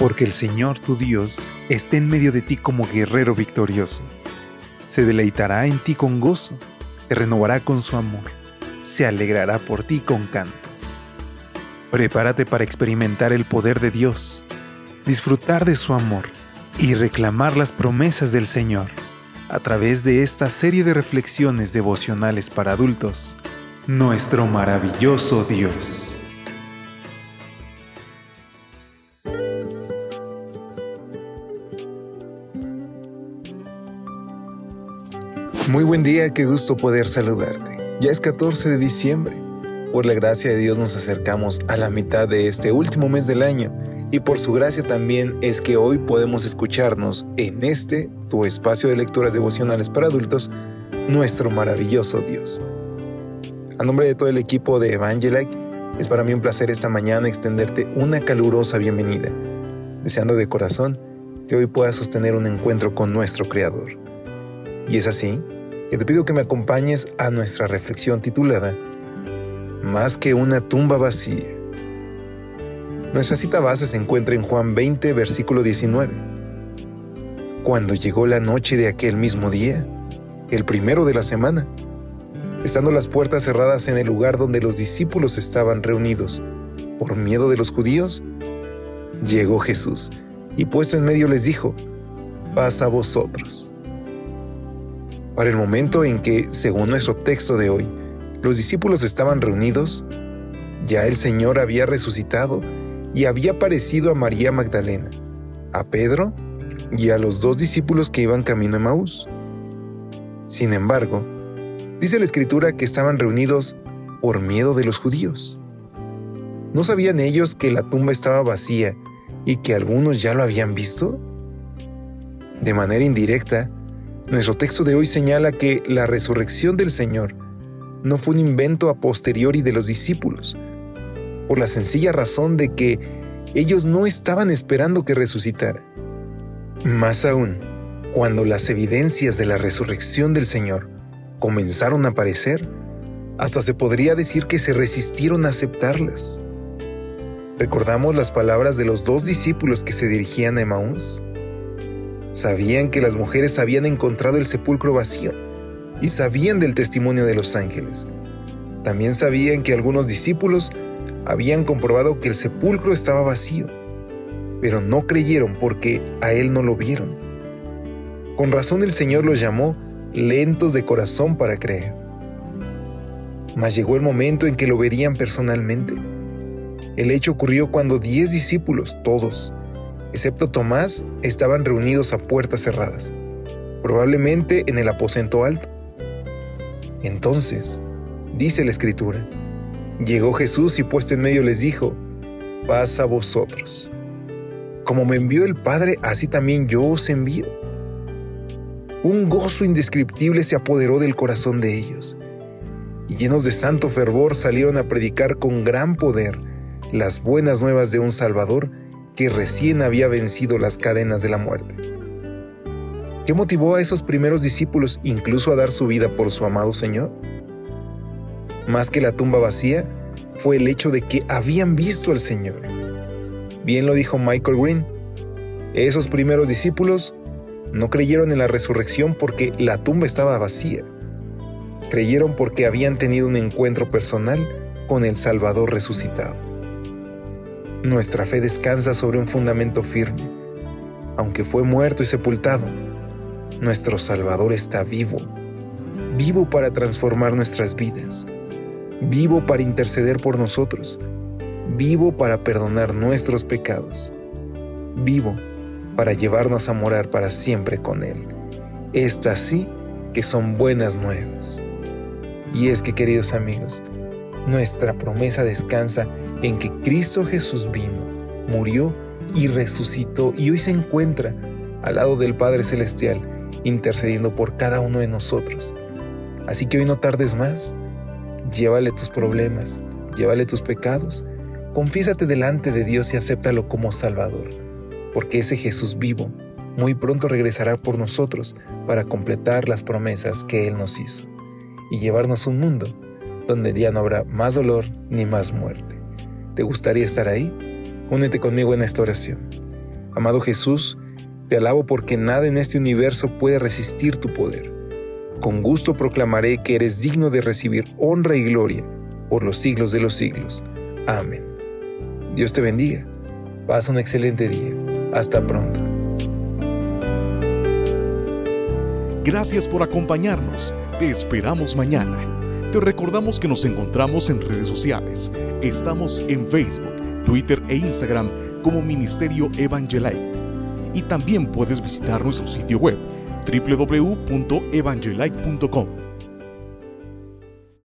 porque el Señor tu Dios está en medio de ti como guerrero victorioso. Se deleitará en ti con gozo, te renovará con su amor, se alegrará por ti con cantos. Prepárate para experimentar el poder de Dios, disfrutar de su amor y reclamar las promesas del Señor a través de esta serie de reflexiones devocionales para adultos, nuestro maravilloso Dios. Muy buen día, qué gusto poder saludarte. Ya es 14 de diciembre. Por la gracia de Dios nos acercamos a la mitad de este último mes del año y por su gracia también es que hoy podemos escucharnos en este, tu espacio de lecturas devocionales para adultos, nuestro maravilloso Dios. A nombre de todo el equipo de Evangelike, es para mí un placer esta mañana extenderte una calurosa bienvenida, deseando de corazón que hoy puedas sostener un encuentro con nuestro Creador. Y es así que te pido que me acompañes a nuestra reflexión titulada Más que una tumba vacía. Nuestra cita base se encuentra en Juan 20, versículo 19. Cuando llegó la noche de aquel mismo día, el primero de la semana, estando las puertas cerradas en el lugar donde los discípulos estaban reunidos, por miedo de los judíos, llegó Jesús y puesto en medio les dijo, paz a vosotros. Para el momento en que, según nuestro texto de hoy, los discípulos estaban reunidos, ya el Señor había resucitado y había aparecido a María Magdalena, a Pedro y a los dos discípulos que iban camino a Maús. Sin embargo, dice la escritura que estaban reunidos por miedo de los judíos. ¿No sabían ellos que la tumba estaba vacía y que algunos ya lo habían visto? De manera indirecta, nuestro texto de hoy señala que la resurrección del Señor no fue un invento a posteriori de los discípulos, por la sencilla razón de que ellos no estaban esperando que resucitara. Más aún, cuando las evidencias de la resurrección del Señor comenzaron a aparecer, hasta se podría decir que se resistieron a aceptarlas. ¿Recordamos las palabras de los dos discípulos que se dirigían a Emaús? Sabían que las mujeres habían encontrado el sepulcro vacío y sabían del testimonio de los ángeles. También sabían que algunos discípulos habían comprobado que el sepulcro estaba vacío, pero no creyeron porque a él no lo vieron. Con razón el Señor los llamó lentos de corazón para creer. Mas llegó el momento en que lo verían personalmente. El hecho ocurrió cuando diez discípulos, todos, excepto Tomás, estaban reunidos a puertas cerradas, probablemente en el aposento alto. Entonces, dice la Escritura, llegó Jesús y puesto en medio les dijo, paz a vosotros. Como me envió el Padre, así también yo os envío. Un gozo indescriptible se apoderó del corazón de ellos, y llenos de santo fervor salieron a predicar con gran poder las buenas nuevas de un Salvador que recién había vencido las cadenas de la muerte. ¿Qué motivó a esos primeros discípulos incluso a dar su vida por su amado Señor? Más que la tumba vacía, fue el hecho de que habían visto al Señor. Bien lo dijo Michael Green, esos primeros discípulos no creyeron en la resurrección porque la tumba estaba vacía. Creyeron porque habían tenido un encuentro personal con el Salvador resucitado. Nuestra fe descansa sobre un fundamento firme. Aunque fue muerto y sepultado, nuestro Salvador está vivo, vivo para transformar nuestras vidas, vivo para interceder por nosotros, vivo para perdonar nuestros pecados, vivo para llevarnos a morar para siempre con Él. Estas sí que son buenas nuevas. Y es que, queridos amigos, nuestra promesa descansa en que Cristo Jesús vino, murió y resucitó y hoy se encuentra al lado del Padre Celestial, intercediendo por cada uno de nosotros. Así que hoy no tardes más, llévale tus problemas, llévale tus pecados, confiésate delante de Dios y acéptalo como Salvador, porque ese Jesús vivo muy pronto regresará por nosotros para completar las promesas que Él nos hizo y llevarnos un mundo donde ya no habrá más dolor ni más muerte. ¿Te gustaría estar ahí? Únete conmigo en esta oración. Amado Jesús, te alabo porque nada en este universo puede resistir tu poder. Con gusto proclamaré que eres digno de recibir honra y gloria por los siglos de los siglos. Amén. Dios te bendiga. Pasa un excelente día. Hasta pronto. Gracias por acompañarnos. Te esperamos mañana. Te recordamos que nos encontramos en redes sociales. Estamos en Facebook, Twitter e Instagram como Ministerio Evangelite. Y también puedes visitar nuestro sitio web www.evangelite.com